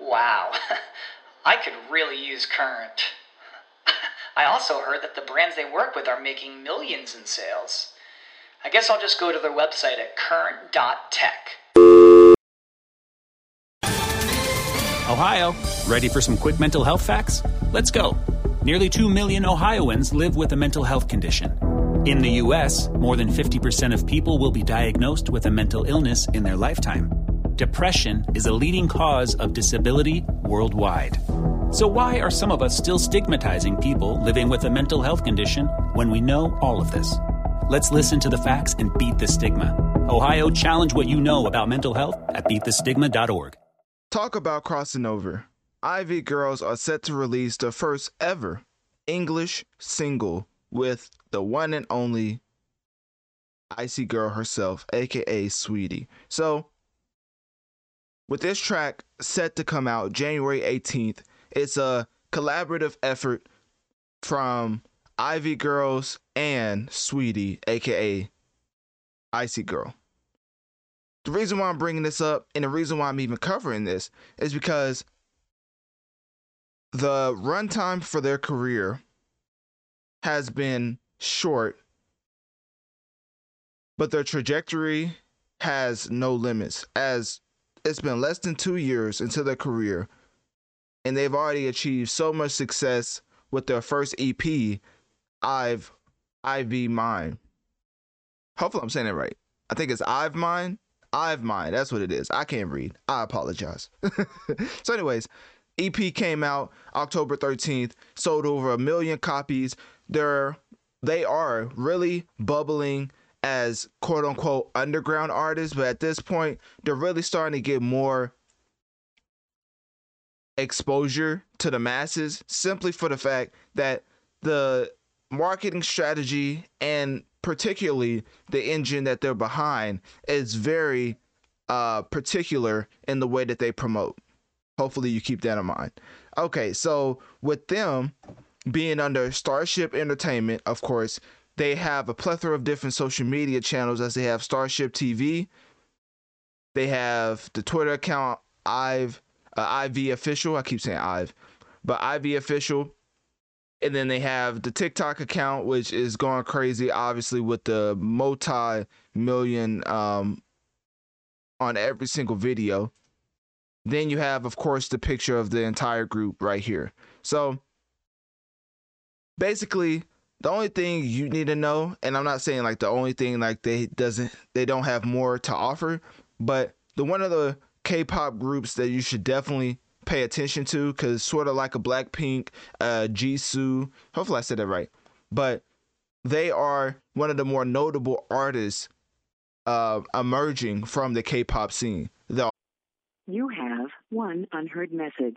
Wow, I could really use Current. I also heard that the brands they work with are making millions in sales. I guess I'll just go to their website at current.tech. Ohio, ready for some quick mental health facts? Let's go. Nearly 2 million Ohioans live with a mental health condition. In the U.S., more than 50% of people will be diagnosed with a mental illness in their lifetime depression is a leading cause of disability worldwide. So, why are some of us still stigmatizing people living with a mental health condition when we know all of this? Let's listen to the facts and beat the stigma. Ohio, challenge what you know about mental health at beatthestigma.org. Talk about crossing over. Ivy Girls are set to release the first ever English single with the one and only Icy Girl herself, aka Saweetie. So, with this track set to come out January 18th, it's a collaborative effort from Ivy Girls and Saweetie, aka Icy Girl. The reason why I'm bringing this up and the reason why I'm even covering this is because the runtime for their career has been short, but their trajectory has no limits. As it's been less than two years into their career, and they've already achieved so much success with their first EP, I've IV Mine. Hopefully, I'm saying it right. I think it's I've Mine. I've Mine. That's what it is. I can't read. I apologize. so, anyways, EP came out October 13th, sold over a million copies. They're they are really bubbling as quote unquote underground artists, but at this point, they're really starting to get more exposure to the masses simply for the fact that the marketing strategy and particularly the engine that they're behind is very uh, particular in the way that they promote. Hopefully, you keep that in mind. Okay, so with them being under Starship Entertainment, of course, they have a plethora of different social media channels as they have Starship TV. They have the Twitter account Ive uh, IV official. I keep saying Ive, but IV official. And then they have the TikTok account, which is going crazy, obviously with the multi-million um, on every single video. Then you have, of course, the picture of the entire group right here. So basically, the only thing you need to know, and I'm not saying like the only thing like they doesn't they don't have more to offer, but the one of the K-pop groups that you should definitely pay attention to because sort of like a Blackpink, uh, Jisoo. Hopefully I said that right, but they are one of the more notable artists uh, emerging from the K-pop scene. The you have one unheard message.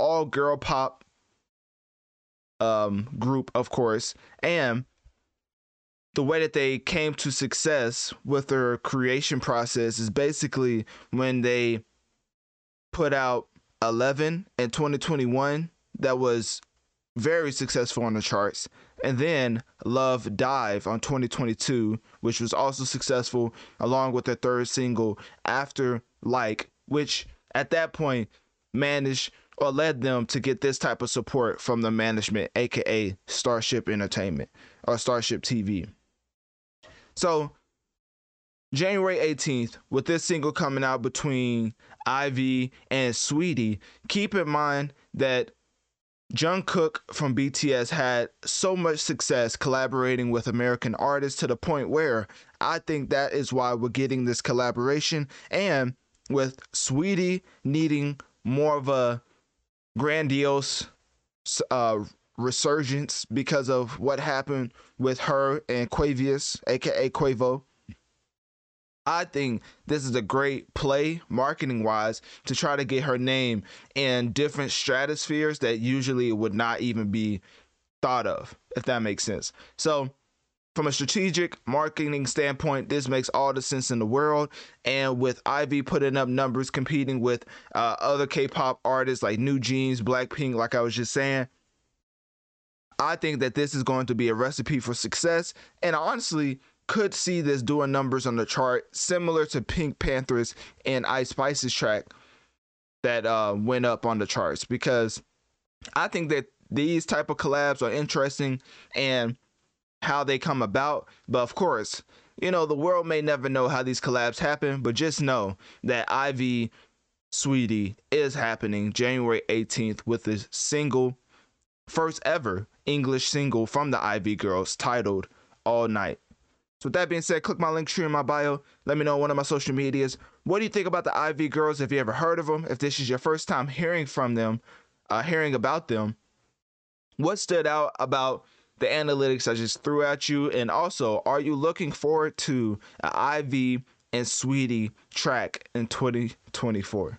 all girl pop um, group, of course, and the way that they came to success with their creation process is basically when they put out 11 in 2021 that was very successful on the charts. And then Love Dive on 2022 which was also successful along with their third single After Like which at that point managed or led them to get this type of support from the management aka Starship Entertainment or Starship TV so January 18th, with this single coming out between Ivy and Saweetie, keep in mind that Jungkook from BTS had so much success collaborating with American artists to the point where I think that is why we're getting this collaboration. And with Saweetie needing more of a grandiose uh, resurgence because of what happened with her and Quavious, aka Quavo I think this is a great play marketing wise to try to get her name in different stratospheres that usually would not even be thought of, if that makes sense. So, from a strategic marketing standpoint, this makes all the sense in the world. And with Ivy putting up numbers, competing with uh, other K pop artists like New Jeans, Blackpink, like I was just saying, I think that this is going to be a recipe for success. And honestly, could see this doing numbers on the chart similar to PinkPantheress and Ice Spice's track that uh, went up on the charts because I think that these type of collabs are interesting and how they come about. But of course, you know, the world may never know how these collabs happen, but just know that Ivy Saweetie is happening January 18th with the single, first ever English single from the Ivy Girls titled All Night. So with that being said, click my Linktree in my bio. Let me know on one of my social medias. What do you think about the Ivy Girls? If you ever heard of them? If this is your first time hearing from them, uh, hearing about them, what stood out about the analytics I just threw at you? And also, are you looking forward to an Ivy and Saweetie track in 2024?